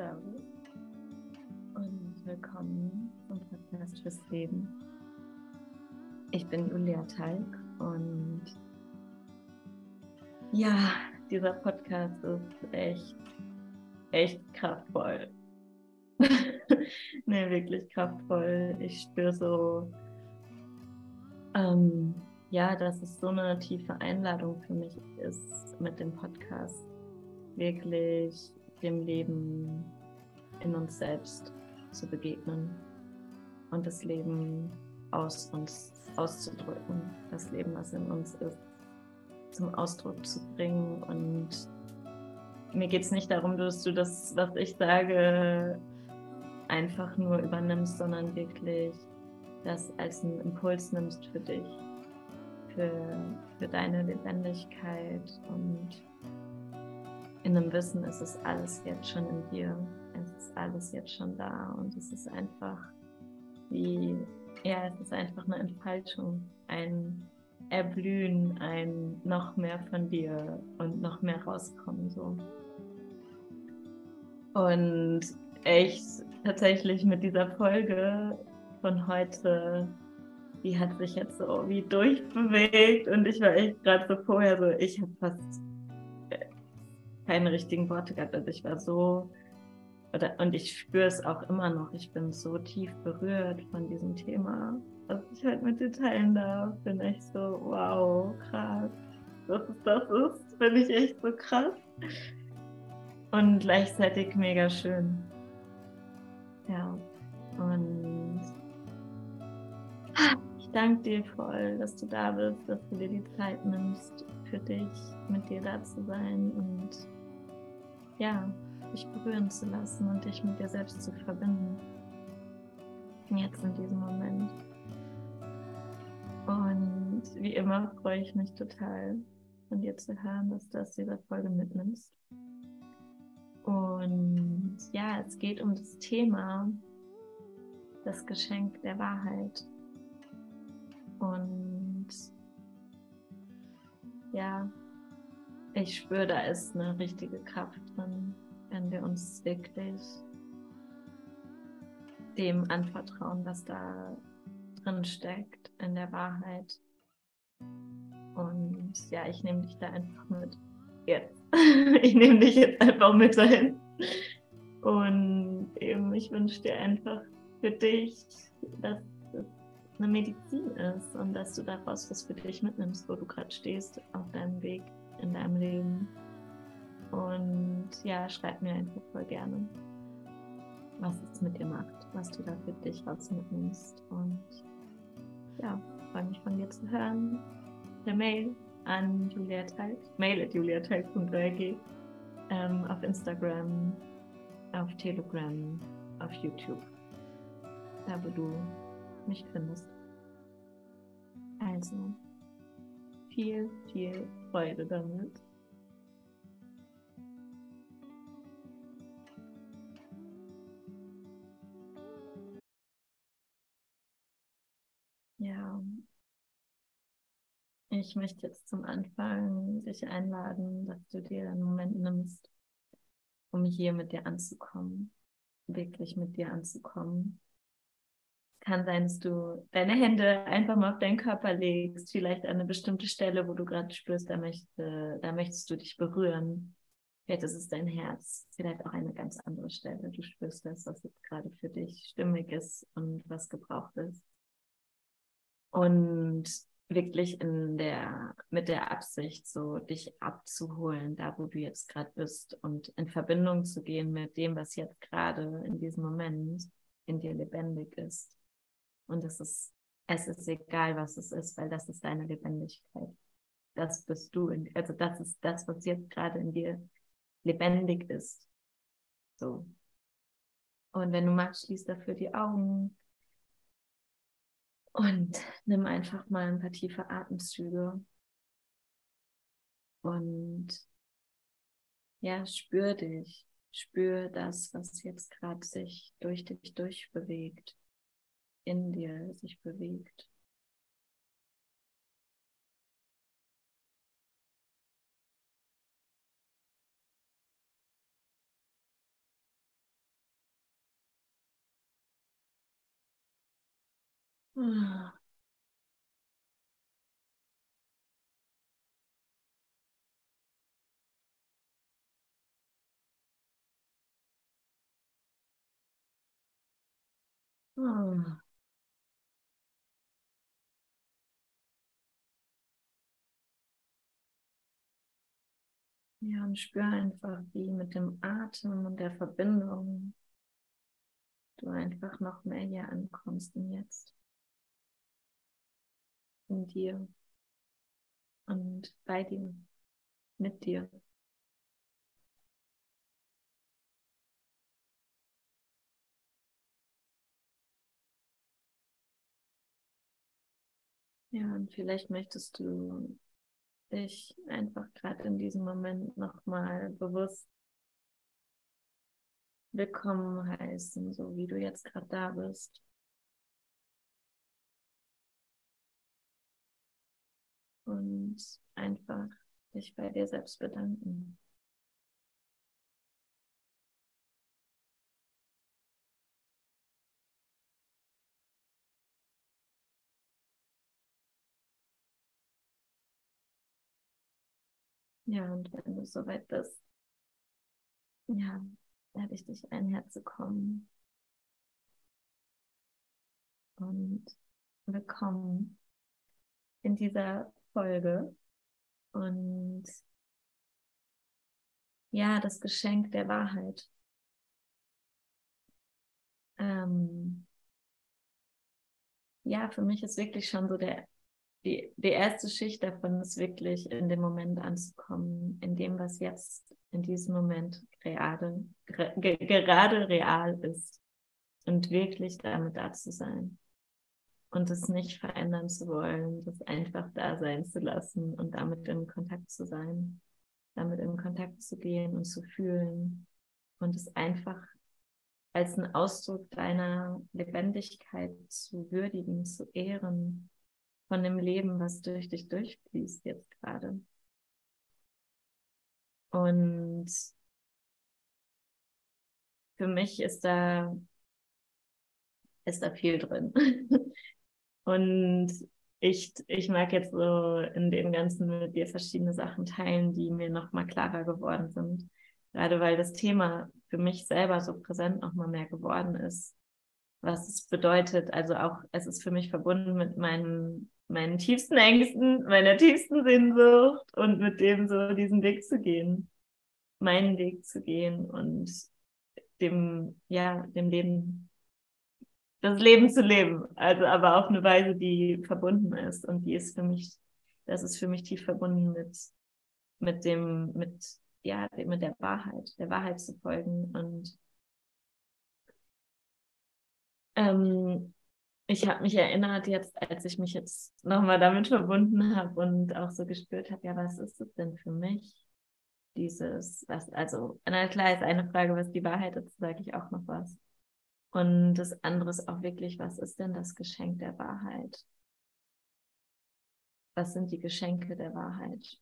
bist. Und willkommen zum Podcast fürs Leben. Ich bin Julia Talg und ja, dieser Podcast ist echt, echt kraftvoll. ne, wirklich kraftvoll. Ich spüre so, ähm, ja, dass es so eine tiefe Einladung für mich ist mit dem Podcast. Wirklich dem Leben in uns selbst zu begegnen und das Leben aus uns auszudrücken, das Leben, was in uns ist, zum Ausdruck zu bringen. Und mir geht es nicht darum, dass du das, was ich sage, einfach nur übernimmst, sondern wirklich das als einen Impuls nimmst für dich, für, für deine Lebendigkeit und in dem Wissen, es ist alles jetzt schon in dir, es ist alles jetzt schon da und es ist einfach wie, ja, es ist einfach eine Entfaltung, ein Erblühen, ein noch mehr von dir und noch mehr rauskommen so. Und echt tatsächlich mit dieser Folge von heute, die hat sich jetzt so wie durchbewegt und ich war echt gerade so vorher so, ich habe fast keine richtigen Worte gehabt. Also ich war so, oder, und ich spüre es auch immer noch, ich bin so tief berührt von diesem Thema, dass ich halt mit dir teilen darf. Bin echt so, wow, krass. dass es das ist, finde ich echt so krass. Und gleichzeitig mega schön. Ja, und ich danke dir voll, dass du da bist, dass du dir die Zeit nimmst, für dich mit dir da zu sein und ja, dich berühren zu lassen und dich mit dir selbst zu verbinden. Jetzt in diesem Moment. Und wie immer freue ich mich total, von dir zu hören, dass du aus dieser Folge mitnimmst. Und ja, es geht um das Thema, das Geschenk der Wahrheit. Und ja, ich spüre, da ist eine richtige Kraft drin, wenn wir uns wirklich dem anvertrauen, was da drin steckt in der Wahrheit. Und ja, ich nehme dich da einfach mit. Jetzt. ich nehme dich jetzt einfach mit dahin. Und eben, ich wünsche dir einfach für dich, dass eine Medizin ist und dass du daraus was für dich mitnimmst, wo du gerade stehst auf deinem Weg in deinem Leben. Und ja, schreib mir einfach voll gerne, was es mit dir macht, was du da für dich raus mitnimmst. Und ja, freue mich von dir zu hören. Per Mail an Julia Teig, mail at juliateig.org, ähm, auf Instagram, auf Telegram, auf YouTube, da wo du mich findest. Also, viel, viel Freude damit. Ja, ich möchte jetzt zum Anfang dich einladen, dass du dir einen Moment nimmst, um hier mit dir anzukommen, wirklich mit dir anzukommen kann sein, dass du deine Hände einfach mal auf deinen Körper legst, vielleicht an eine bestimmte Stelle, wo du gerade spürst, da, möchte, da möchtest du dich berühren. Vielleicht ist es dein Herz, vielleicht auch eine ganz andere Stelle. Du spürst das, was jetzt gerade für dich stimmig ist und was gebraucht ist. Und wirklich in der, mit der Absicht, so dich abzuholen, da wo du jetzt gerade bist und in Verbindung zu gehen mit dem, was jetzt gerade in diesem Moment in dir lebendig ist. Und es ist, es ist egal, was es ist, weil das ist deine Lebendigkeit. Das bist du. In, also das ist das, was jetzt gerade in dir lebendig ist. So. Und wenn du magst, schließ dafür die Augen und nimm einfach mal ein paar tiefe Atemzüge. Und ja, spür dich. Spür das, was jetzt gerade sich durch dich durchbewegt in dir sich bewegt. Ah. ah. Ja, und spür einfach, wie mit dem Atem und der Verbindung du einfach noch mehr hier ankommst im Jetzt. In dir und bei dir, mit dir. Ja, und vielleicht möchtest du dich einfach gerade in diesem Moment nochmal bewusst willkommen heißen, so wie du jetzt gerade da bist. Und einfach dich bei dir selbst bedanken. Ja, und wenn du soweit bist, ja, lade ich dich ein, herzukommen. Und willkommen in dieser Folge. Und ja, das Geschenk der Wahrheit. Ähm, ja, für mich ist wirklich schon so der die, die erste Schicht davon ist wirklich in dem Moment anzukommen, in dem, was jetzt in diesem Moment gerade, gerade real ist. Und wirklich damit da zu sein. Und es nicht verändern zu wollen, das einfach da sein zu lassen und damit in Kontakt zu sein, damit in Kontakt zu gehen und zu fühlen. Und es einfach als einen Ausdruck deiner Lebendigkeit zu würdigen, zu ehren von dem Leben, was durch dich durchfließt jetzt gerade. Und für mich ist da, ist da viel drin. Und ich, ich mag jetzt so in dem Ganzen mit dir verschiedene Sachen teilen, die mir nochmal klarer geworden sind. Gerade weil das Thema für mich selber so präsent nochmal mehr geworden ist. Was es bedeutet, also auch, es ist für mich verbunden mit meinen meinen tiefsten Ängsten, meiner tiefsten Sehnsucht und mit dem so diesen Weg zu gehen, meinen Weg zu gehen und dem, ja, dem Leben, das Leben zu leben. Also aber auf eine Weise, die verbunden ist und die ist für mich, das ist für mich tief verbunden mit, mit dem, mit, ja, mit der Wahrheit, der Wahrheit zu folgen und ähm, ich habe mich erinnert jetzt, als ich mich jetzt nochmal damit verbunden habe und auch so gespürt habe, ja, was ist es denn für mich? Dieses, was, also, na klar ist eine Frage, was die Wahrheit ist, sage ich auch noch was. Und das andere ist auch wirklich, was ist denn das Geschenk der Wahrheit? Was sind die Geschenke der Wahrheit?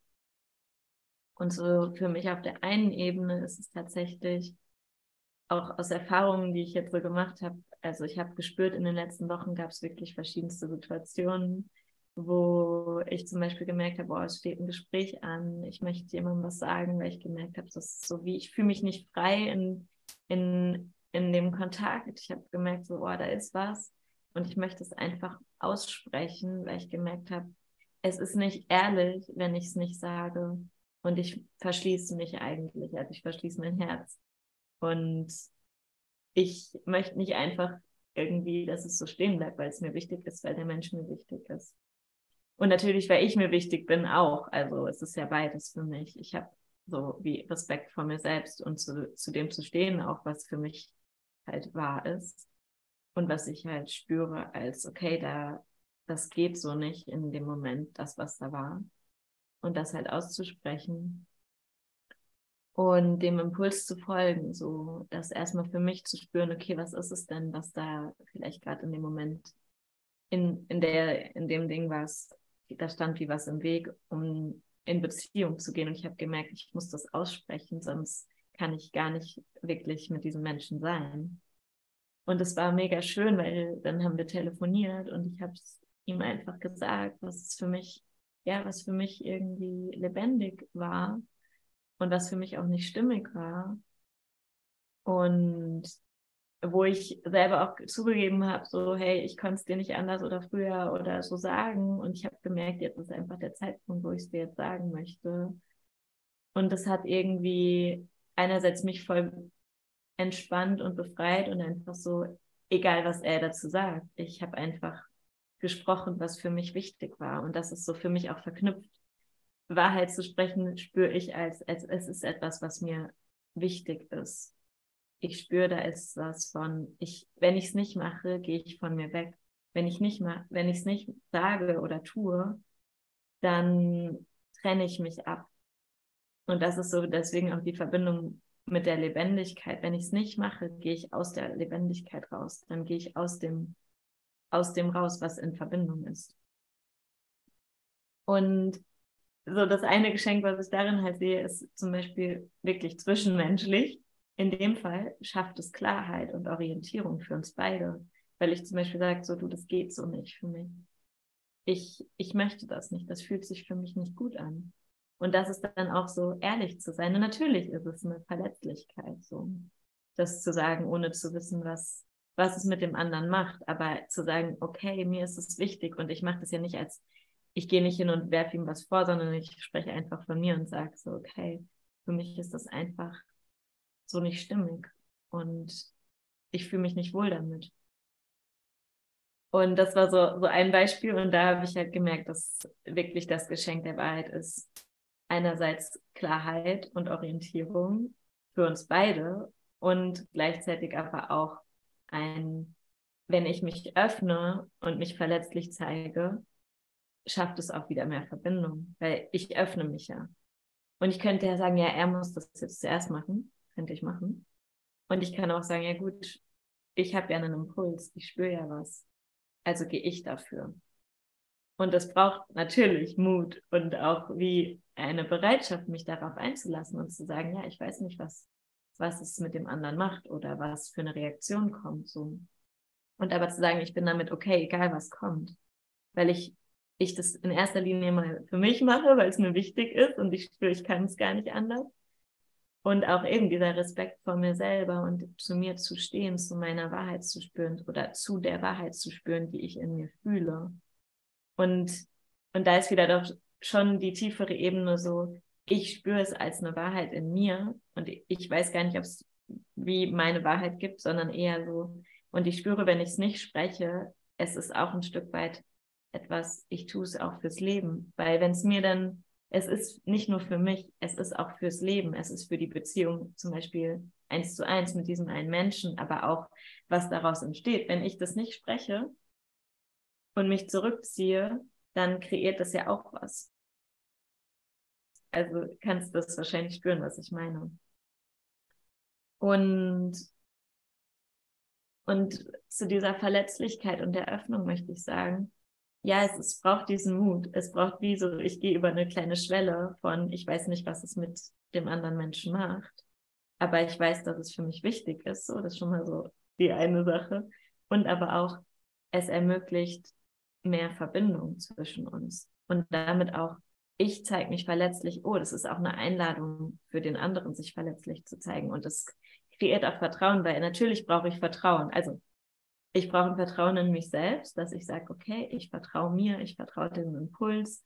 Und so für mich auf der einen Ebene ist es tatsächlich auch aus Erfahrungen, die ich jetzt so gemacht habe, also ich habe gespürt, in den letzten Wochen gab es wirklich verschiedenste Situationen, wo ich zum Beispiel gemerkt habe, boah, es steht ein Gespräch an, ich möchte jemandem was sagen, weil ich gemerkt habe, das ist so wie, ich fühle mich nicht frei in, in, in dem Kontakt. Ich habe gemerkt, so, boah, da ist was und ich möchte es einfach aussprechen, weil ich gemerkt habe, es ist nicht ehrlich, wenn ich es nicht sage und ich verschließe mich eigentlich, also ich verschließe mein Herz. Und ich möchte nicht einfach irgendwie, dass es so stehen bleibt, weil es mir wichtig ist, weil der Mensch mir wichtig ist. Und natürlich, weil ich mir wichtig bin, auch. Also es ist ja beides für mich. Ich habe so wie Respekt vor mir selbst und zu, zu dem zu stehen, auch was für mich halt wahr ist. Und was ich halt spüre als, okay, da, das geht so nicht in dem Moment, das, was da war. Und das halt auszusprechen und dem Impuls zu folgen, so das erstmal für mich zu spüren, okay, was ist es denn, was da vielleicht gerade in dem Moment in, in der, in dem Ding war, da stand wie was im Weg, um in Beziehung zu gehen. Und ich habe gemerkt, ich muss das aussprechen, sonst kann ich gar nicht wirklich mit diesem Menschen sein. Und es war mega schön, weil dann haben wir telefoniert und ich habe es ihm einfach gesagt, was für mich, ja, was für mich irgendwie lebendig war und was für mich auch nicht stimmig war. Und wo ich selber auch zugegeben habe, so, hey, ich konnte es dir nicht anders oder früher oder so sagen. Und ich habe gemerkt, jetzt ist einfach der Zeitpunkt, wo ich es dir jetzt sagen möchte. Und das hat irgendwie einerseits mich voll entspannt und befreit und einfach so, egal was er dazu sagt. Ich habe einfach gesprochen, was für mich wichtig war. Und das ist so für mich auch verknüpft. Wahrheit zu sprechen, spüre ich als, als es ist etwas, was mir wichtig ist ich spüre, da ist was von, ich, wenn ich es nicht mache, gehe ich von mir weg. Wenn ich nicht mach, wenn ich es nicht sage oder tue, dann trenne ich mich ab. Und das ist so deswegen auch die Verbindung mit der Lebendigkeit. Wenn ich es nicht mache, gehe ich aus der Lebendigkeit raus. Dann gehe ich aus dem, aus dem raus, was in Verbindung ist. Und so das eine Geschenk, was ich darin halt sehe, ist zum Beispiel wirklich zwischenmenschlich in dem Fall schafft es Klarheit und Orientierung für uns beide. Weil ich zum Beispiel sage, so du, das geht so nicht für mich. Ich, ich möchte das nicht. Das fühlt sich für mich nicht gut an. Und das ist dann auch so ehrlich zu sein. Und natürlich ist es eine Verletzlichkeit, so das zu sagen, ohne zu wissen, was, was es mit dem anderen macht. Aber zu sagen, okay, mir ist es wichtig und ich mache das ja nicht als, ich gehe nicht hin und werfe ihm was vor, sondern ich spreche einfach von mir und sage so, okay, für mich ist das einfach so nicht stimmig und ich fühle mich nicht wohl damit. Und das war so, so ein Beispiel und da habe ich halt gemerkt, dass wirklich das Geschenk der Wahrheit ist. Einerseits Klarheit und Orientierung für uns beide und gleichzeitig aber auch ein, wenn ich mich öffne und mich verletzlich zeige, schafft es auch wieder mehr Verbindung, weil ich öffne mich ja. Und ich könnte ja sagen, ja, er muss das jetzt zuerst machen könnte ich machen. Und ich kann auch sagen, ja gut, ich habe ja einen Impuls, ich spüre ja was. Also gehe ich dafür. Und das braucht natürlich Mut und auch wie eine Bereitschaft, mich darauf einzulassen und zu sagen, ja, ich weiß nicht, was, was es mit dem anderen macht oder was für eine Reaktion kommt. So. Und aber zu sagen, ich bin damit okay, egal was kommt. Weil ich, ich das in erster Linie mal für mich mache, weil es mir wichtig ist und ich spüre, ich kann es gar nicht anders. Und auch eben dieser Respekt vor mir selber und zu mir zu stehen, zu meiner Wahrheit zu spüren oder zu der Wahrheit zu spüren, die ich in mir fühle. Und, und da ist wieder doch schon die tiefere Ebene so, ich spüre es als eine Wahrheit in mir und ich weiß gar nicht, ob es wie meine Wahrheit gibt, sondern eher so, und ich spüre, wenn ich es nicht spreche, es ist auch ein Stück weit etwas, ich tue es auch fürs Leben, weil wenn es mir dann es ist nicht nur für mich, es ist auch fürs Leben, es ist für die Beziehung zum Beispiel eins zu eins mit diesem einen Menschen, aber auch was daraus entsteht. Wenn ich das nicht spreche und mich zurückziehe, dann kreiert das ja auch was. Also kannst du das wahrscheinlich spüren, was ich meine. Und, und zu dieser Verletzlichkeit und der Öffnung möchte ich sagen, ja, es, es braucht diesen Mut. Es braucht wie so, ich gehe über eine kleine Schwelle von, ich weiß nicht, was es mit dem anderen Menschen macht. Aber ich weiß, dass es für mich wichtig ist. So, das ist schon mal so die eine Sache. Und aber auch, es ermöglicht mehr Verbindung zwischen uns. Und damit auch, ich zeige mich verletzlich. Oh, das ist auch eine Einladung für den anderen, sich verletzlich zu zeigen. Und das kreiert auch Vertrauen, weil natürlich brauche ich Vertrauen. Also ich brauche ein Vertrauen in mich selbst, dass ich sage, okay, ich vertraue mir, ich vertraue dem Impuls,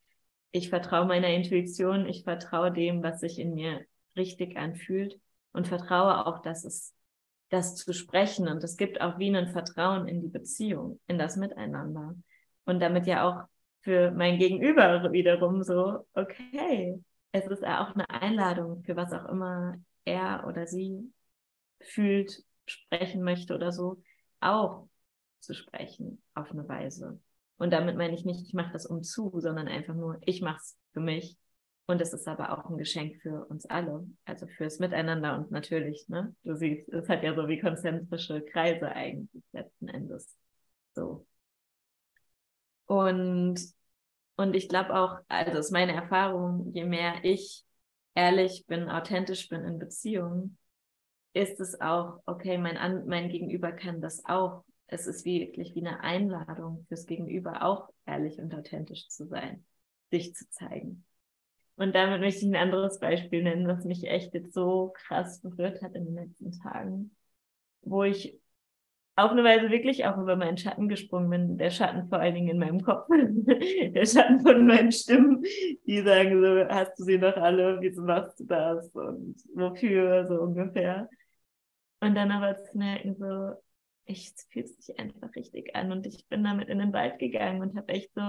ich vertraue meiner Intuition, ich vertraue dem, was sich in mir richtig anfühlt und vertraue auch, dass es das zu sprechen. Und es gibt auch wie ein Vertrauen in die Beziehung, in das Miteinander. Und damit ja auch für mein Gegenüber wiederum so, okay, es ist ja auch eine Einladung für was auch immer er oder sie fühlt, sprechen möchte oder so, auch zu sprechen auf eine Weise. Und damit meine ich nicht, ich mache das um zu, sondern einfach nur, ich mache es für mich. Und es ist aber auch ein Geschenk für uns alle, also fürs Miteinander und natürlich, ne? Du siehst, es hat ja so wie konzentrische Kreise eigentlich letzten Endes. So. Und, und ich glaube auch, also ist meine Erfahrung, je mehr ich ehrlich bin, authentisch bin in Beziehungen, ist es auch, okay, mein, mein Gegenüber kann das auch. Es ist wirklich wie eine Einladung fürs Gegenüber, auch ehrlich und authentisch zu sein, sich zu zeigen. Und damit möchte ich ein anderes Beispiel nennen, was mich echt jetzt so krass berührt hat in den letzten Tagen, wo ich auf eine Weise wirklich auch über meinen Schatten gesprungen bin. Der Schatten vor allen Dingen in meinem Kopf. Der Schatten von meinen Stimmen, die sagen so, hast du sie noch alle? Wieso machst du das? Und wofür? So ungefähr. Und dann aber zu merken so, ich fühlt sich einfach richtig an. Und ich bin damit in den Wald gegangen und habe echt so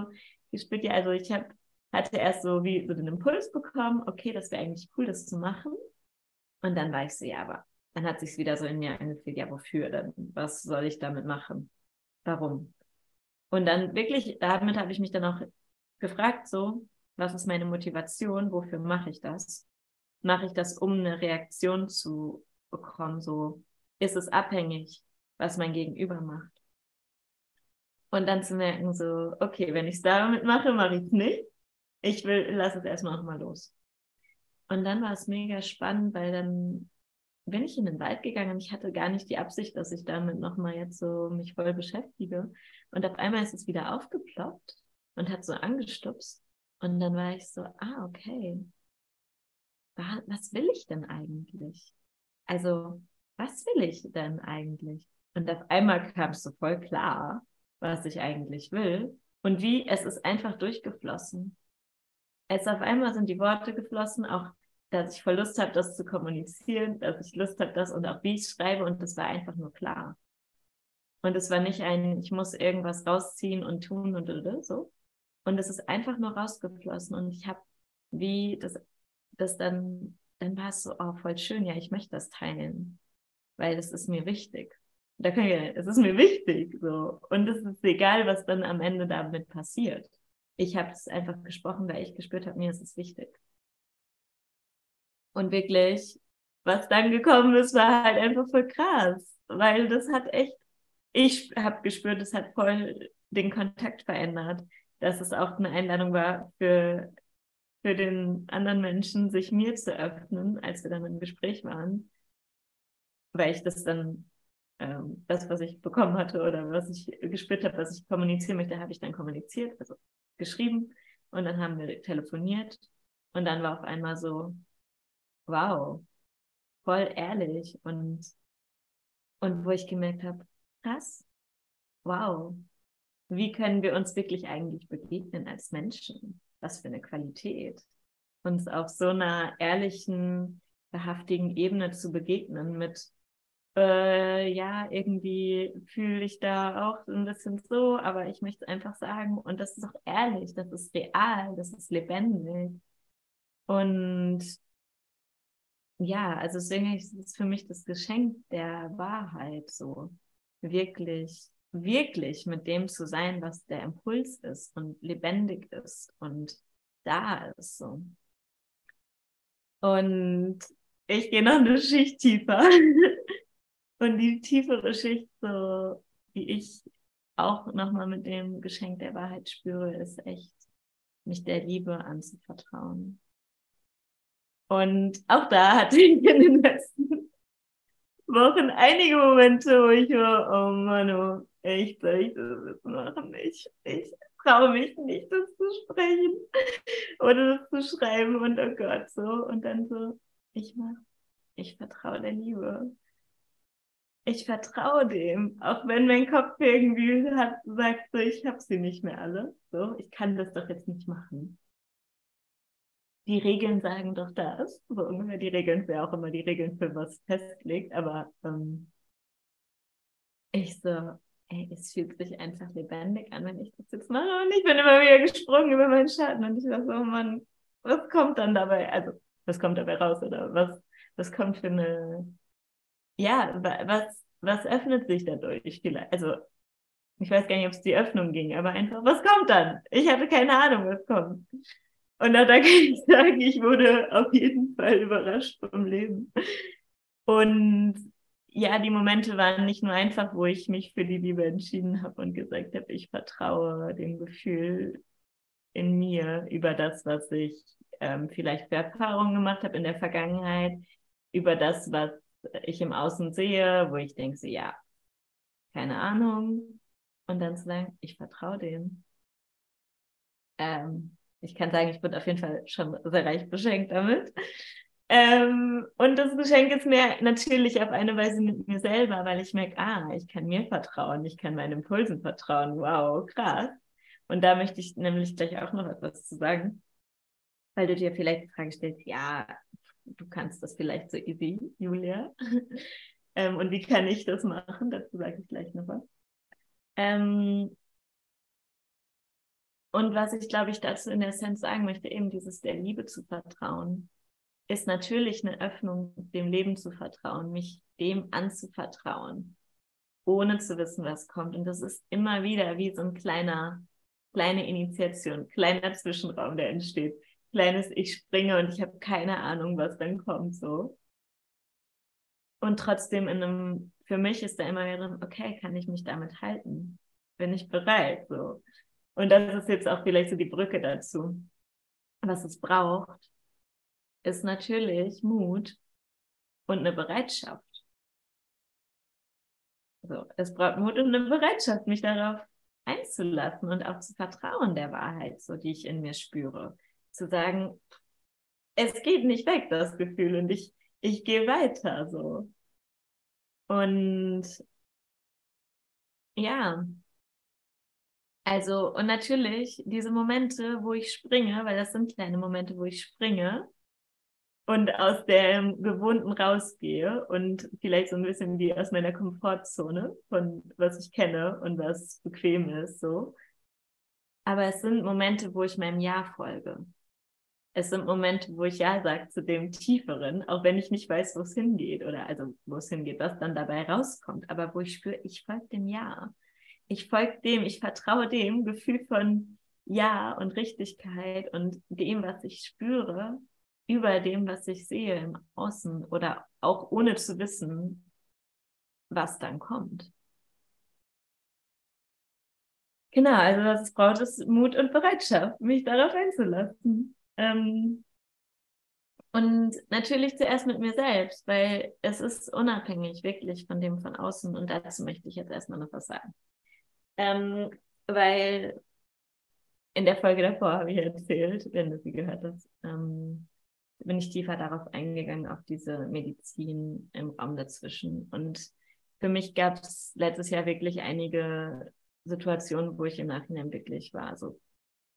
gespürt, ja, also ich habe hatte erst so wie so den Impuls bekommen, okay, das wäre eigentlich cool, das zu machen. Und dann war ich so, ja, aber dann hat sich wieder so in mir angefühlt, ja, wofür denn? Was soll ich damit machen? Warum? Und dann wirklich, damit habe ich mich dann auch gefragt, so, was ist meine Motivation? Wofür mache ich das? Mache ich das, um eine Reaktion zu bekommen? So, ist es abhängig, was mein Gegenüber macht? Und dann zu merken, so, okay, wenn ich es damit mache, mache ich es nicht. Ich will, lass es erstmal nochmal los. Und dann war es mega spannend, weil dann bin ich in den Wald gegangen und ich hatte gar nicht die Absicht, dass ich damit nochmal jetzt so mich voll beschäftige. Und auf einmal ist es wieder aufgeploppt und hat so angestupst. Und dann war ich so, ah, okay. Was will ich denn eigentlich? Also, was will ich denn eigentlich? Und auf einmal kam es so voll klar, was ich eigentlich will. Und wie, es ist einfach durchgeflossen. Es auf einmal sind die Worte geflossen, auch dass ich voll Lust habe, das zu kommunizieren, dass ich Lust habe, das und auch wie ich schreibe und das war einfach nur klar. Und es war nicht ein, ich muss irgendwas rausziehen und tun und, oder so. Und es ist einfach nur rausgeflossen und ich habe wie das, das dann, dann war es so, oh, voll schön, ja, ich möchte das teilen, weil das ist mir wichtig. Da können wir, es ist mir wichtig, so. Und es ist egal, was dann am Ende damit passiert. Ich habe es einfach gesprochen, weil ich gespürt habe, mir ist es wichtig. Und wirklich, was dann gekommen ist, war halt einfach voll krass, weil das hat echt, ich habe gespürt, es hat voll den Kontakt verändert, dass es auch eine Einladung war für, für den anderen Menschen, sich mir zu öffnen, als wir dann im Gespräch waren, weil ich das dann, ähm, das, was ich bekommen hatte oder was ich gespürt habe, was ich kommunizieren möchte, habe ich dann kommuniziert, also geschrieben und dann haben wir telefoniert und dann war auf einmal so, wow, voll ehrlich und, und wo ich gemerkt habe, krass, wow, wie können wir uns wirklich eigentlich begegnen als Menschen? Was für eine Qualität. Uns auf so einer ehrlichen, behaftigen Ebene zu begegnen mit, äh, ja, irgendwie fühle ich da auch ein bisschen so, aber ich möchte einfach sagen, und das ist auch ehrlich, das ist real, das ist lebendig. Und ja, also deswegen ist es für mich das Geschenk der Wahrheit so. Wirklich, wirklich mit dem zu sein, was der Impuls ist und lebendig ist und da ist so. Und ich gehe noch eine Schicht tiefer. und die tiefere Schicht, so die ich auch nochmal mit dem Geschenk der Wahrheit spüre, ist echt, mich der Liebe anzuvertrauen. Und auch da hatte ich in den letzten Wochen einige Momente, wo ich war, oh Mann, oh, echt, soll ich das jetzt machen? Ich, ich traue mich nicht, das zu sprechen oder das zu schreiben und oh Gott, so. Und dann so, ich mach, ich vertraue der Liebe. Ich vertraue dem, auch wenn mein Kopf irgendwie hat, sagt so, ich habe sie nicht mehr alle. So, ich kann das doch jetzt nicht machen die Regeln sagen doch das. So ungefähr die Regeln, wer auch immer die Regeln für was festlegt, aber ähm, ich so, ey, es fühlt sich einfach lebendig an, wenn ich das jetzt mache. Und ich bin immer wieder gesprungen über meinen Schatten und ich war so, oh Mann, was kommt dann dabei? Also, was kommt dabei raus oder was, was kommt für eine, ja, was, was öffnet sich dadurch? Also, ich weiß gar nicht, ob es die Öffnung ging, aber einfach, was kommt dann? Ich hatte keine Ahnung, was kommt. Und da, da kann ich sagen, ich wurde auf jeden Fall überrascht vom Leben. Und ja, die Momente waren nicht nur einfach, wo ich mich für die Liebe entschieden habe und gesagt habe, ich vertraue dem Gefühl in mir über das, was ich ähm, vielleicht für Erfahrungen gemacht habe in der Vergangenheit, über das, was ich im Außen sehe, wo ich denke, so, ja, keine Ahnung. Und dann zu sagen, ich vertraue dem. Ähm, ich kann sagen, ich bin auf jeden Fall schon sehr reich beschenkt damit. Ähm, und das Geschenk ist mir natürlich auf eine Weise mit mir selber, weil ich merke, ah, ich kann mir vertrauen, ich kann meinen Impulsen vertrauen. Wow, krass. Und da möchte ich nämlich gleich auch noch etwas zu sagen, weil du dir vielleicht die Frage stellst, ja, du kannst das vielleicht so easy, Julia. ähm, und wie kann ich das machen? Dazu sage ich gleich noch was. Ähm, und was ich, glaube ich, dazu in der Essenz sagen möchte, eben dieses der Liebe zu vertrauen, ist natürlich eine Öffnung, dem Leben zu vertrauen, mich dem anzuvertrauen, ohne zu wissen, was kommt. Und das ist immer wieder wie so ein kleiner, kleine Initiation, kleiner Zwischenraum, der entsteht. Kleines Ich springe und ich habe keine Ahnung, was dann kommt, so. Und trotzdem in einem, für mich ist da immer wieder, okay, kann ich mich damit halten? Bin ich bereit, so. Und das ist jetzt auch vielleicht so die Brücke dazu. Was es braucht, ist natürlich Mut und eine Bereitschaft. So, es braucht Mut und eine Bereitschaft, mich darauf einzulassen und auch zu vertrauen der Wahrheit, so die ich in mir spüre. Zu sagen, es geht nicht weg, das Gefühl, und ich, ich gehe weiter, so. Und ja, also, und natürlich diese Momente, wo ich springe, weil das sind kleine Momente, wo ich springe und aus dem Gewohnten rausgehe und vielleicht so ein bisschen wie aus meiner Komfortzone von was ich kenne und was bequem ist, so. Aber es sind Momente, wo ich meinem Ja folge. Es sind Momente, wo ich Ja sage zu dem Tieferen, auch wenn ich nicht weiß, wo es hingeht oder also wo es hingeht, was dann dabei rauskommt, aber wo ich spüre, ich folge dem Ja ich folge dem, ich vertraue dem Gefühl von Ja und Richtigkeit und dem, was ich spüre, über dem, was ich sehe im Außen oder auch ohne zu wissen, was dann kommt. Genau, also es braucht, ist Mut und Bereitschaft, mich darauf einzulassen. Ähm, und natürlich zuerst mit mir selbst, weil es ist unabhängig wirklich von dem von außen. Und dazu möchte ich jetzt erstmal noch was sagen. Ähm, weil in der Folge davor habe ich erzählt, wenn du sie gehört hast, ähm, bin ich tiefer darauf eingegangen, auf diese Medizin im Raum dazwischen. Und für mich gab es letztes Jahr wirklich einige Situationen, wo ich im Nachhinein wirklich war. Also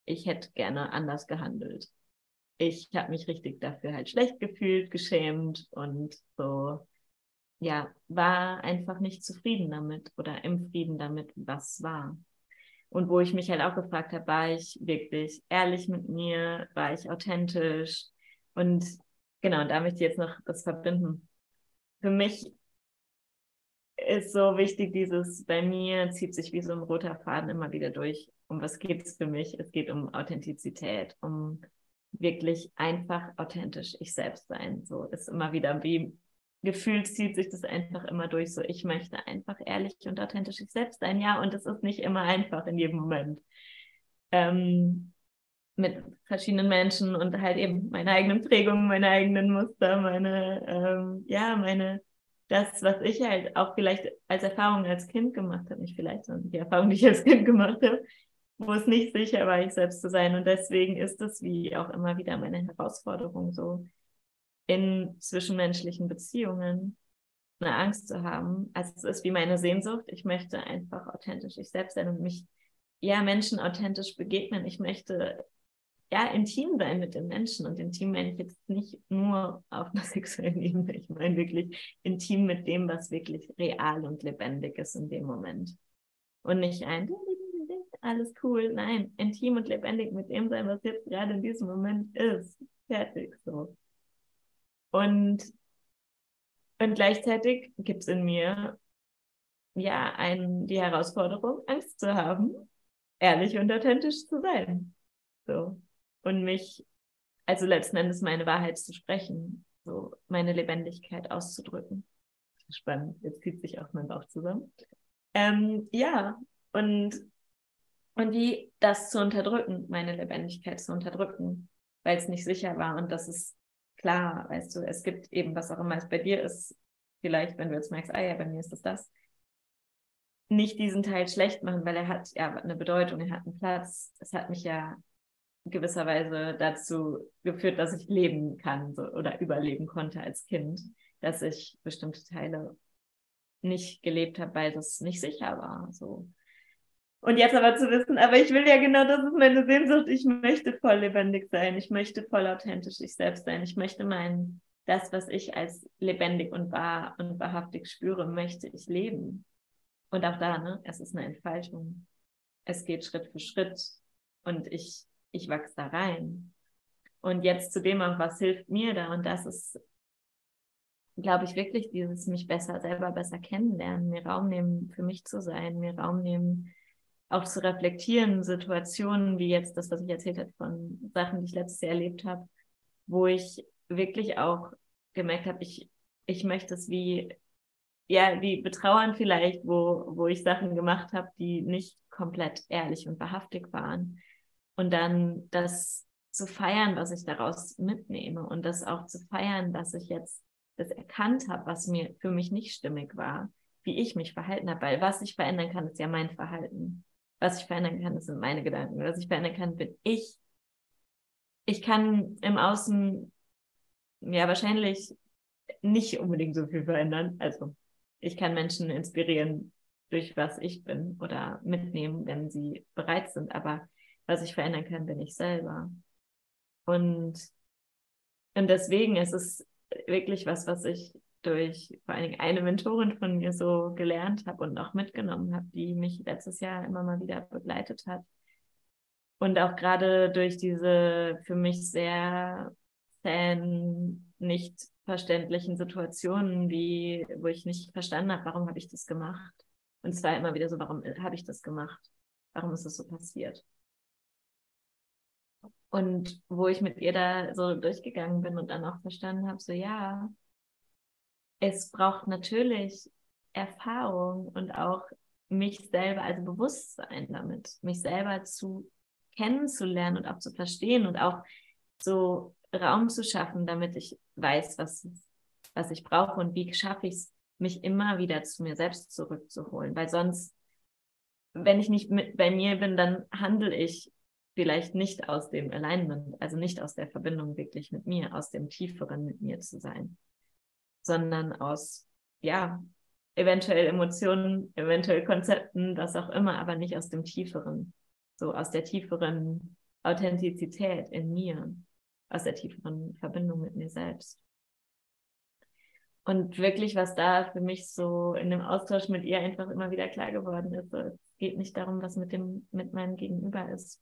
ich hätte gerne anders gehandelt. Ich habe mich richtig dafür halt schlecht gefühlt, geschämt und so ja, war einfach nicht zufrieden damit oder im Frieden damit, was war. Und wo ich mich halt auch gefragt habe, war ich wirklich ehrlich mit mir, war ich authentisch? Und genau, da möchte ich jetzt noch das verbinden. Für mich ist so wichtig, dieses bei mir zieht sich wie so ein roter Faden immer wieder durch. Um was geht es für mich? Es geht um Authentizität, um wirklich einfach authentisch ich selbst sein. So ist immer wieder wie gefühlt zieht sich das einfach immer durch. So, ich möchte einfach ehrlich und authentisch ich selbst sein. Ja, und es ist nicht immer einfach in jedem Moment. Ähm, mit verschiedenen Menschen und halt eben meine eigenen Prägungen, meine eigenen Muster, meine, ähm, ja, meine, das, was ich halt auch vielleicht als Erfahrung als Kind gemacht habe, nicht vielleicht, sondern die Erfahrung, die ich als Kind gemacht habe, wo es nicht sicher war, ich selbst zu sein. Und deswegen ist es wie auch immer wieder meine Herausforderung, so in zwischenmenschlichen Beziehungen eine Angst zu haben. Also es ist wie meine Sehnsucht. Ich möchte einfach authentisch ich selbst sein und mich ja Menschen authentisch begegnen. Ich möchte ja intim sein mit den Menschen und intim meine ich jetzt nicht nur auf einer sexuellen Ebene. Ich meine wirklich intim mit dem, was wirklich real und lebendig ist in dem Moment. Und nicht ein alles cool. Nein, intim und lebendig mit dem sein, was jetzt gerade in diesem Moment ist. Fertig so. Und, und gleichzeitig gibt es in mir ja ein, die Herausforderung, Angst zu haben, ehrlich und authentisch zu sein. So. Und mich, also letzten Endes meine Wahrheit zu sprechen, so meine Lebendigkeit auszudrücken. Spannend, jetzt zieht sich auch mein Bauch zusammen. Ähm, ja, und, und wie das zu unterdrücken, meine Lebendigkeit zu unterdrücken, weil es nicht sicher war und das ist klar, weißt du, es gibt eben, was auch immer es bei dir ist, vielleicht, wenn du jetzt merkst, ah ja, bei mir ist das das, nicht diesen Teil schlecht machen, weil er hat ja eine Bedeutung, er hat einen Platz. Es hat mich ja gewisserweise dazu geführt, dass ich leben kann so, oder überleben konnte als Kind, dass ich bestimmte Teile nicht gelebt habe, weil das nicht sicher war. So. Und jetzt aber zu wissen, aber ich will ja genau, das ist meine Sehnsucht, ich möchte voll lebendig sein, ich möchte voll authentisch ich selbst sein, ich möchte mein, das, was ich als lebendig und wahr und wahrhaftig spüre, möchte ich leben. Und auch da, ne, es ist eine Entfaltung. Es geht Schritt für Schritt und ich, ich wachse da rein. Und jetzt zu dem was hilft mir da? Und das ist, glaube ich, wirklich dieses mich besser, selber besser kennenlernen, mir Raum nehmen, für mich zu sein, mir Raum nehmen, auch zu reflektieren, Situationen wie jetzt das, was ich erzählt habe von Sachen, die ich letztes Jahr erlebt habe, wo ich wirklich auch gemerkt habe, ich, ich möchte es wie ja, die betrauern vielleicht, wo, wo ich Sachen gemacht habe, die nicht komplett ehrlich und wahrhaftig waren. Und dann das zu feiern, was ich daraus mitnehme und das auch zu feiern, dass ich jetzt das erkannt habe, was mir für mich nicht stimmig war, wie ich mich verhalten habe, weil was ich verändern kann, ist ja mein Verhalten. Was ich verändern kann, das sind meine Gedanken. Was ich verändern kann, bin ich. Ich kann im Außen ja wahrscheinlich nicht unbedingt so viel verändern. Also ich kann Menschen inspirieren, durch was ich bin oder mitnehmen, wenn sie bereit sind. Aber was ich verändern kann, bin ich selber. Und, und deswegen ist es wirklich was, was ich durch vor allen Dingen eine Mentorin von mir so gelernt habe und auch mitgenommen habe, die mich letztes Jahr immer mal wieder begleitet hat. Und auch gerade durch diese für mich sehr zähen, nicht verständlichen Situationen, wie, wo ich nicht verstanden habe, warum habe ich das gemacht. Und es war immer wieder so, warum habe ich das gemacht? Warum ist das so passiert? Und wo ich mit ihr da so durchgegangen bin und dann auch verstanden habe, so ja, es braucht natürlich Erfahrung und auch mich selber, also Bewusstsein damit, mich selber zu kennenzulernen und auch zu verstehen und auch so Raum zu schaffen, damit ich weiß, was, was ich brauche und wie schaffe ich es, mich immer wieder zu mir selbst zurückzuholen. Weil sonst, wenn ich nicht mit bei mir bin, dann handle ich vielleicht nicht aus dem Alignment, also nicht aus der Verbindung wirklich mit mir, aus dem Tieferen mit mir zu sein, sondern aus, ja, eventuell Emotionen, eventuell Konzepten, was auch immer, aber nicht aus dem Tieferen, so aus der tieferen Authentizität in mir aus der tieferen Verbindung mit mir selbst. Und wirklich, was da für mich so in dem Austausch mit ihr einfach immer wieder klar geworden ist, so, es geht nicht darum, was mit dem, mit meinem Gegenüber ist.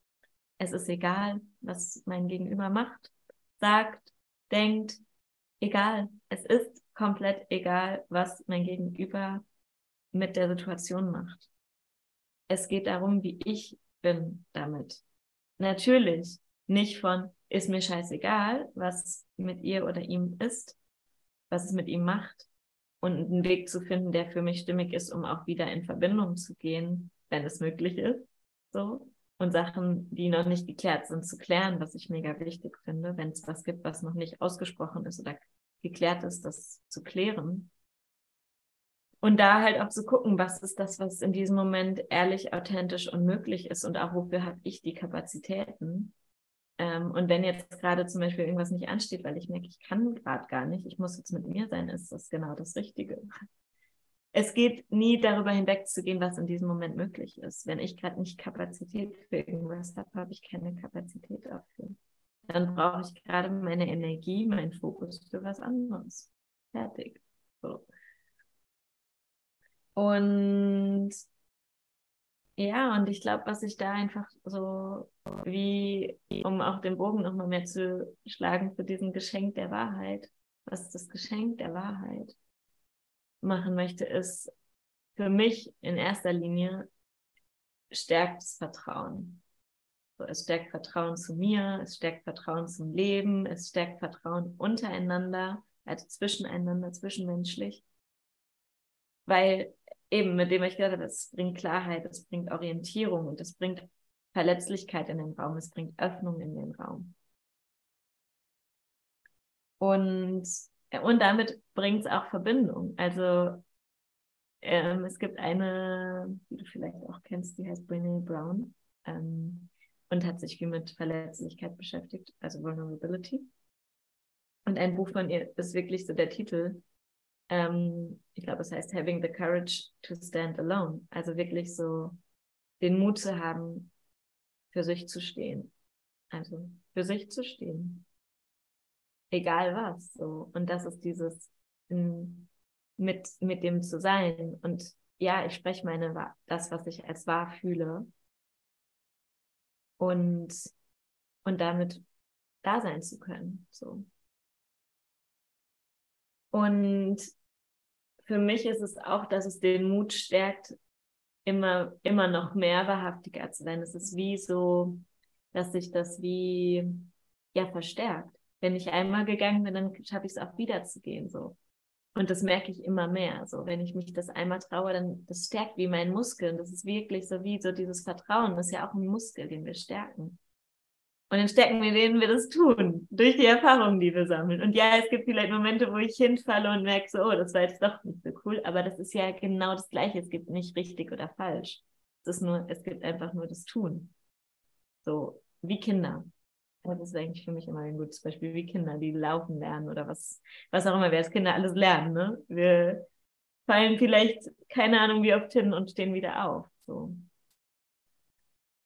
Es ist egal, was mein Gegenüber macht, sagt, denkt, egal. Es ist komplett egal, was mein Gegenüber mit der Situation macht. Es geht darum, wie ich bin damit. Natürlich nicht von, ist mir scheißegal, was mit ihr oder ihm ist, was es mit ihm macht und einen Weg zu finden, der für mich stimmig ist, um auch wieder in Verbindung zu gehen, wenn es möglich ist, so und Sachen, die noch nicht geklärt sind, zu klären, was ich mega wichtig finde, wenn es was gibt, was noch nicht ausgesprochen ist oder geklärt ist, das zu klären. Und da halt auch zu gucken, was ist das, was in diesem Moment ehrlich, authentisch und möglich ist und auch wofür habe ich die Kapazitäten ähm, und wenn jetzt gerade zum Beispiel irgendwas nicht ansteht, weil ich merke, ich kann gerade gar nicht, ich muss jetzt mit mir sein, ist das genau das Richtige. Es geht nie darüber hinwegzugehen, was in diesem Moment möglich ist. Wenn ich gerade nicht Kapazität für irgendwas habe, habe ich keine Kapazität dafür. Dann brauche ich gerade meine Energie, meinen Fokus für was anderes. Fertig. So. Und ja, und ich glaube, was ich da einfach so, wie, um auch den Bogen nochmal mehr zu schlagen für diesen Geschenk der Wahrheit, was das Geschenk der Wahrheit machen möchte, ist für mich in erster Linie stärkt das Vertrauen. Es stärkt Vertrauen zu mir, es stärkt Vertrauen zum Leben, es stärkt Vertrauen untereinander, also zwischeneinander, zwischenmenschlich. Weil eben, mit dem ich gesagt habe, es bringt Klarheit, es bringt Orientierung und es bringt Verletzlichkeit in den Raum, es bringt Öffnung in den Raum. Und und damit bringt es auch Verbindung. Also ähm, es gibt eine, die du vielleicht auch kennst, die heißt Brene Brown ähm, und hat sich viel mit Verletzlichkeit beschäftigt, also Vulnerability. Und ein Buch von ihr ist wirklich so der Titel. Ähm, ich glaube, es heißt Having the Courage to Stand Alone. Also wirklich so den Mut zu haben, für sich zu stehen. Also für sich zu stehen. Egal was. So. Und das ist dieses in, mit, mit dem zu sein. Und ja, ich spreche meine, das, was ich als wahr fühle. Und, und damit da sein zu können. So. Und für mich ist es auch, dass es den Mut stärkt, immer, immer noch mehr wahrhaftiger zu sein. Es ist wie so, dass sich das wie ja verstärkt. Wenn ich einmal gegangen bin, dann schaffe ich es auch wieder zu gehen. So. Und das merke ich immer mehr. So, wenn ich mich das einmal traue, dann das stärkt wie mein Muskel. Und das ist wirklich so wie so dieses Vertrauen. Das ist ja auch ein Muskel, den wir stärken. Und dann stärken wir, denen wir das tun, durch die Erfahrungen, die wir sammeln. Und ja, es gibt vielleicht Momente, wo ich hinfalle und merke so, oh, das war jetzt doch nicht so cool, aber das ist ja genau das Gleiche. Es gibt nicht richtig oder falsch. Es ist nur, es gibt einfach nur das Tun. So, wie Kinder. Das ist eigentlich für mich immer ein gutes Beispiel, wie Kinder, die laufen lernen oder was, was auch immer wir als Kinder alles lernen. Ne? Wir fallen vielleicht, keine Ahnung, wie oft hin und stehen wieder auf. So.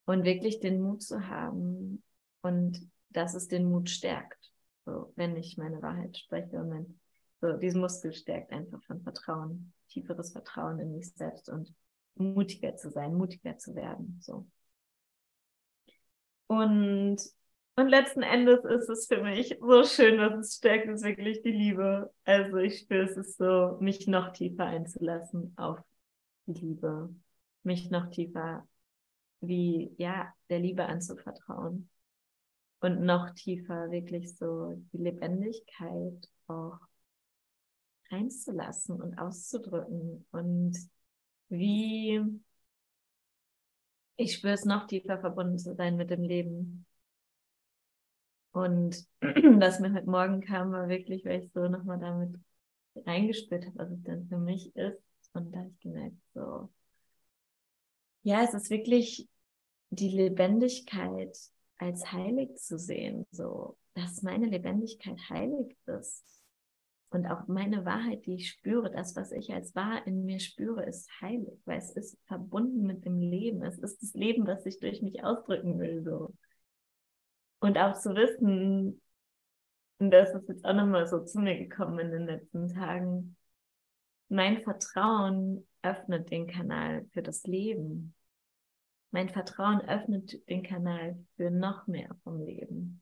Und wirklich den Mut zu haben, und dass es den Mut stärkt, so, wenn ich meine Wahrheit spreche und mein, so, diesen Muskel stärkt einfach von Vertrauen, tieferes Vertrauen in mich selbst und mutiger zu sein, mutiger zu werden, so. Und, und letzten Endes ist es für mich so schön, was es stärkt, ist wirklich die Liebe. Also ich spüre, es ist so, mich noch tiefer einzulassen auf die Liebe, mich noch tiefer wie, ja, der Liebe anzuvertrauen und noch tiefer wirklich so die Lebendigkeit auch reinzulassen und auszudrücken und wie ich spüre es noch tiefer verbunden zu sein mit dem Leben. Und was mir heute Morgen kam, war wirklich, weil ich so nochmal damit reingespürt habe, was es denn für mich ist. Und da habe ich gemerkt, so, ja, es ist wirklich die Lebendigkeit, als heilig zu sehen, so, dass meine Lebendigkeit heilig ist. Und auch meine Wahrheit, die ich spüre, das, was ich als wahr in mir spüre, ist heilig, weil es ist verbunden mit dem Leben. Es ist das Leben, was ich durch mich ausdrücken will, so. Und auch zu wissen, und das ist jetzt auch nochmal so zu mir gekommen in den letzten Tagen, mein Vertrauen öffnet den Kanal für das Leben. Mein Vertrauen öffnet den Kanal für noch mehr vom Leben.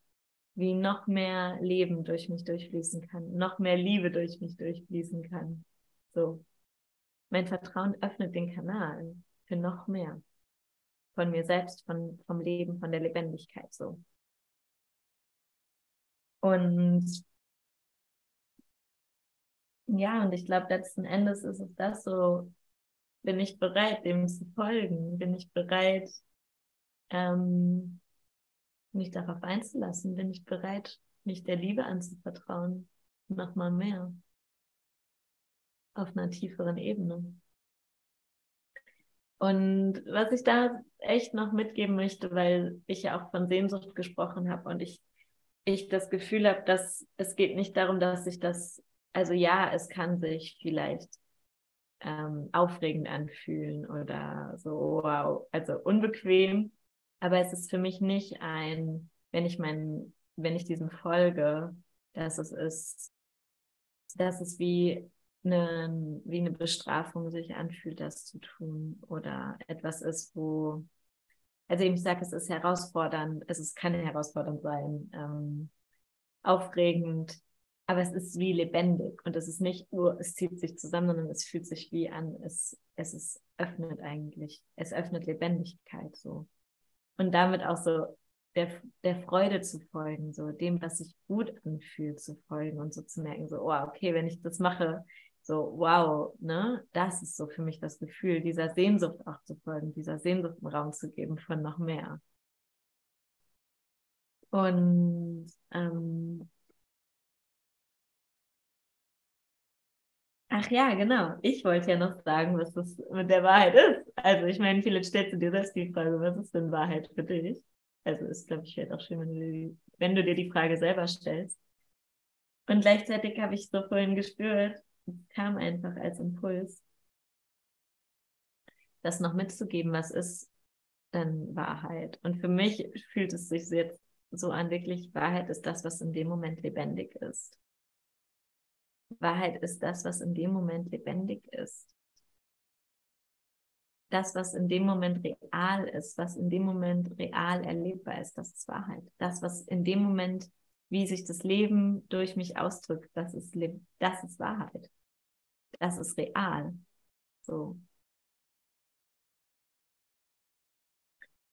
Wie noch mehr Leben durch mich durchfließen kann, noch mehr Liebe durch mich durchfließen kann. So. Mein Vertrauen öffnet den Kanal für noch mehr. Von mir selbst, von, vom Leben, von der Lebendigkeit, so. Und ja, und ich glaube, letzten Endes ist es das so, bin ich bereit, dem zu folgen? Bin ich bereit, ähm, mich darauf einzulassen? Bin ich bereit, mich der Liebe anzuvertrauen? Nochmal mehr. Auf einer tieferen Ebene. Und was ich da echt noch mitgeben möchte, weil ich ja auch von Sehnsucht gesprochen habe und ich, ich das Gefühl habe, dass es geht nicht darum, dass sich das, also ja, es kann sich vielleicht ähm, aufregend anfühlen oder so, wow, also unbequem. Aber es ist für mich nicht ein, wenn ich meinen, wenn ich diesem folge, dass es ist, dass es wie eine, wie eine Bestrafung sich anfühlt, das zu tun oder etwas ist, wo, also ich sage, es ist herausfordernd, es ist, kann herausfordernd sein, ähm, aufregend, aber es ist wie lebendig und es ist nicht nur, es zieht sich zusammen, sondern es fühlt sich wie an, es, es ist, öffnet eigentlich, es öffnet Lebendigkeit so. Und damit auch so der, der Freude zu folgen, so dem, was sich gut anfühlt, zu folgen und so zu merken, so, oh, okay, wenn ich das mache, so, wow, ne, das ist so für mich das Gefühl, dieser Sehnsucht auch zu folgen, dieser Sehnsucht einen Raum zu geben von noch mehr. Und ähm, Ach ja, genau. Ich wollte ja noch sagen, was das mit der Wahrheit ist. Also ich meine, vielleicht stellst du dir selbst die Frage, was ist denn Wahrheit für dich? Also ist, glaube ich, vielleicht auch schön, wenn du, die, wenn du dir die Frage selber stellst. Und gleichzeitig habe ich so vorhin gespürt, es kam einfach als Impuls, das noch mitzugeben, was ist denn Wahrheit? Und für mich fühlt es sich jetzt so an, wirklich Wahrheit ist das, was in dem Moment lebendig ist. Wahrheit ist das, was in dem Moment lebendig ist. Das, was in dem Moment real ist, was in dem Moment real erlebbar ist, das ist Wahrheit. Das, was in dem Moment, wie sich das Leben durch mich ausdrückt, das ist, das ist Wahrheit. Das ist real. So.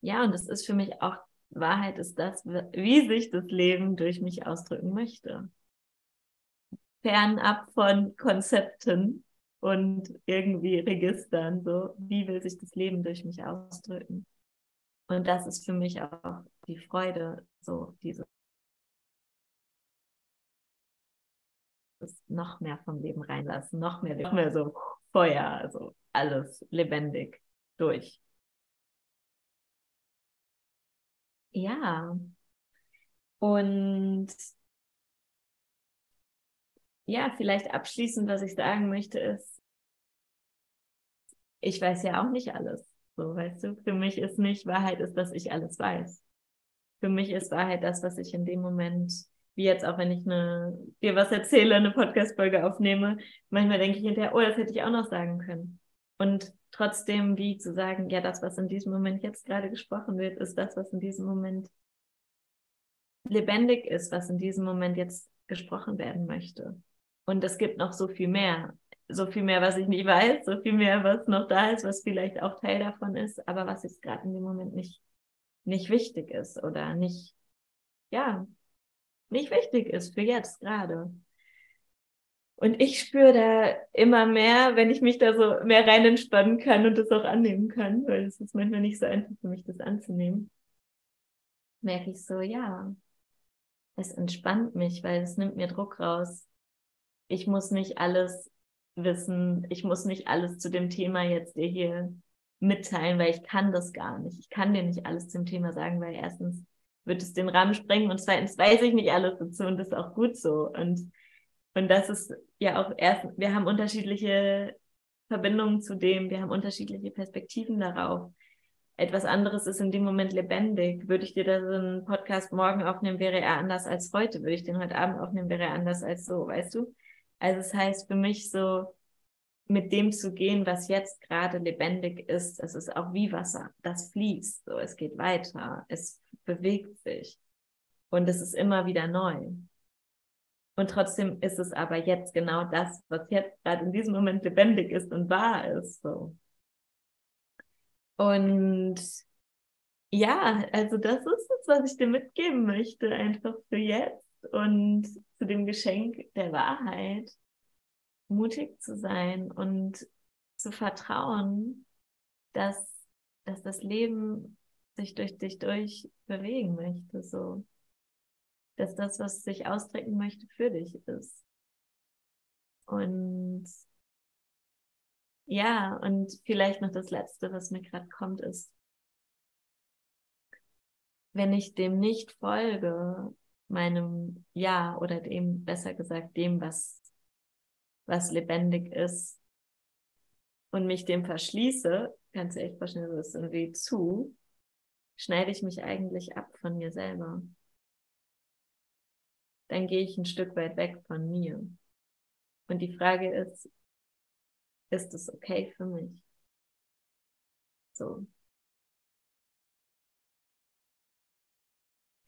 Ja, und es ist für mich auch, Wahrheit ist das, wie sich das Leben durch mich ausdrücken möchte fernab von Konzepten und irgendwie Registern. So, wie will sich das Leben durch mich ausdrücken? Und das ist für mich auch die Freude, so diese noch mehr vom Leben reinlassen, noch mehr, noch mehr so Feuer, also alles lebendig durch. Ja. Und ja, vielleicht abschließend, was ich sagen möchte, ist, ich weiß ja auch nicht alles. So, weißt du, für mich ist nicht Wahrheit ist, dass ich alles weiß. Für mich ist Wahrheit das, was ich in dem Moment, wie jetzt auch wenn ich eine, dir was erzähle, eine Podcast-Folge aufnehme, manchmal denke ich hinterher, oh, das hätte ich auch noch sagen können. Und trotzdem wie zu sagen, ja, das, was in diesem Moment jetzt gerade gesprochen wird, ist das, was in diesem Moment lebendig ist, was in diesem Moment jetzt gesprochen werden möchte. Und es gibt noch so viel mehr. So viel mehr, was ich nicht weiß, so viel mehr, was noch da ist, was vielleicht auch Teil davon ist, aber was jetzt gerade in dem Moment nicht, nicht wichtig ist oder nicht, ja, nicht wichtig ist für jetzt gerade. Und ich spüre da immer mehr, wenn ich mich da so mehr rein entspannen kann und das auch annehmen kann, weil es ist manchmal nicht so einfach für mich, das anzunehmen, merke ich so, ja, es entspannt mich, weil es nimmt mir Druck raus, ich muss nicht alles wissen, ich muss nicht alles zu dem Thema jetzt dir hier mitteilen, weil ich kann das gar nicht. Ich kann dir nicht alles zum Thema sagen, weil erstens wird es den Rahmen sprengen und zweitens weiß ich nicht alles dazu und das ist auch gut so. Und, und das ist ja auch erst, wir haben unterschiedliche Verbindungen zu dem, wir haben unterschiedliche Perspektiven darauf. Etwas anderes ist in dem Moment lebendig. Würde ich dir da so einen Podcast morgen aufnehmen, wäre er anders als heute. Würde ich den heute Abend aufnehmen, wäre er anders als so, weißt du? Also es das heißt für mich so, mit dem zu gehen, was jetzt gerade lebendig ist, es ist auch wie Wasser, das fließt, so, es geht weiter, es bewegt sich. Und es ist immer wieder neu. Und trotzdem ist es aber jetzt genau das, was jetzt gerade in diesem Moment lebendig ist und wahr ist, so. Und ja, also das ist es, was ich dir mitgeben möchte, einfach für jetzt und zu dem Geschenk der Wahrheit, mutig zu sein und zu vertrauen, dass, dass das Leben sich durch dich durch bewegen möchte, so. Dass das, was sich ausdrücken möchte, für dich ist. Und ja, und vielleicht noch das Letzte, was mir gerade kommt, ist, wenn ich dem nicht folge, meinem Ja oder dem, besser gesagt, dem, was, was lebendig ist und mich dem verschließe, kannst du echt vorstellen, das ist irgendwie zu, schneide ich mich eigentlich ab von mir selber. Dann gehe ich ein Stück weit weg von mir. Und die Frage ist, ist es okay für mich? So.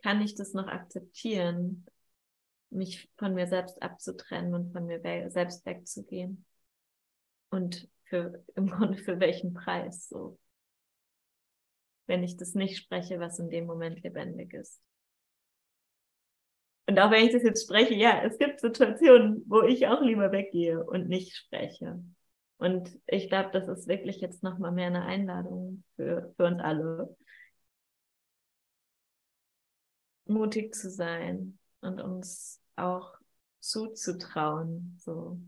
kann ich das noch akzeptieren, mich von mir selbst abzutrennen und von mir selbst wegzugehen? Und für, im Grunde für welchen Preis so? Wenn ich das nicht spreche, was in dem Moment lebendig ist. Und auch wenn ich das jetzt spreche, ja, es gibt Situationen, wo ich auch lieber weggehe und nicht spreche. Und ich glaube, das ist wirklich jetzt nochmal mehr eine Einladung für, für uns alle, mutig zu sein und uns auch zuzutrauen, so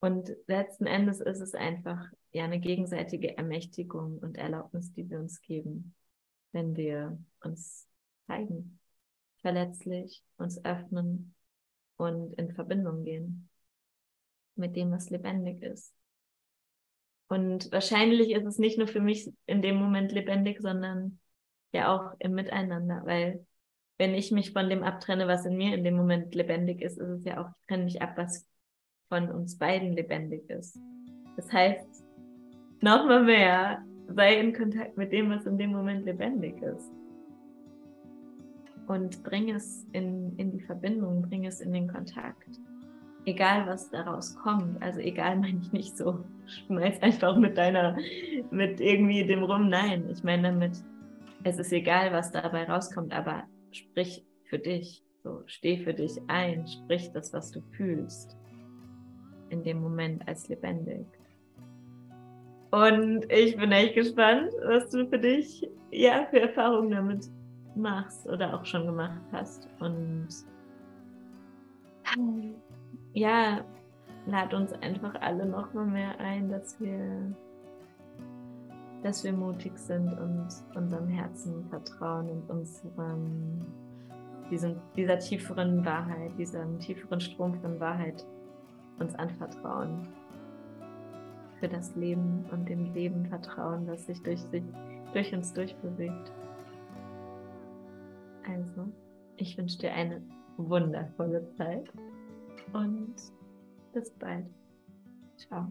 Und letzten Endes ist es einfach ja eine gegenseitige Ermächtigung und Erlaubnis, die wir uns geben, wenn wir uns zeigen, verletzlich uns öffnen und in Verbindung gehen mit dem, was lebendig ist. Und wahrscheinlich ist es nicht nur für mich in dem Moment lebendig, sondern ja auch im Miteinander, weil wenn ich mich von dem abtrenne, was in mir in dem Moment lebendig ist, ist es ja auch, ich trenne mich ab, was von uns beiden lebendig ist. Das heißt, nochmal mehr, sei in Kontakt mit dem, was in dem Moment lebendig ist. Und bring es in, in die Verbindung, bring es in den Kontakt. Egal, was daraus kommt. Also egal meine ich nicht so, schmeiß einfach mit deiner, mit irgendwie dem rum. Nein, ich meine damit, es ist egal, was dabei rauskommt, aber sprich für dich. So, steh für dich ein, sprich das, was du fühlst in dem Moment als lebendig. Und ich bin echt gespannt, was du für dich ja für Erfahrungen damit machst oder auch schon gemacht hast. Und ja, lad uns einfach alle noch mal mehr ein, dass wir, dass wir mutig sind und unserem Herzen vertrauen und unserem, diesem, dieser tieferen Wahrheit, diesem tieferen Strom von Wahrheit uns anvertrauen. Für das Leben und dem Leben vertrauen, das sich durch, sich, durch uns durchbewegt. Also, ich wünsche dir eine wundervolle Zeit und bis bald. Ciao.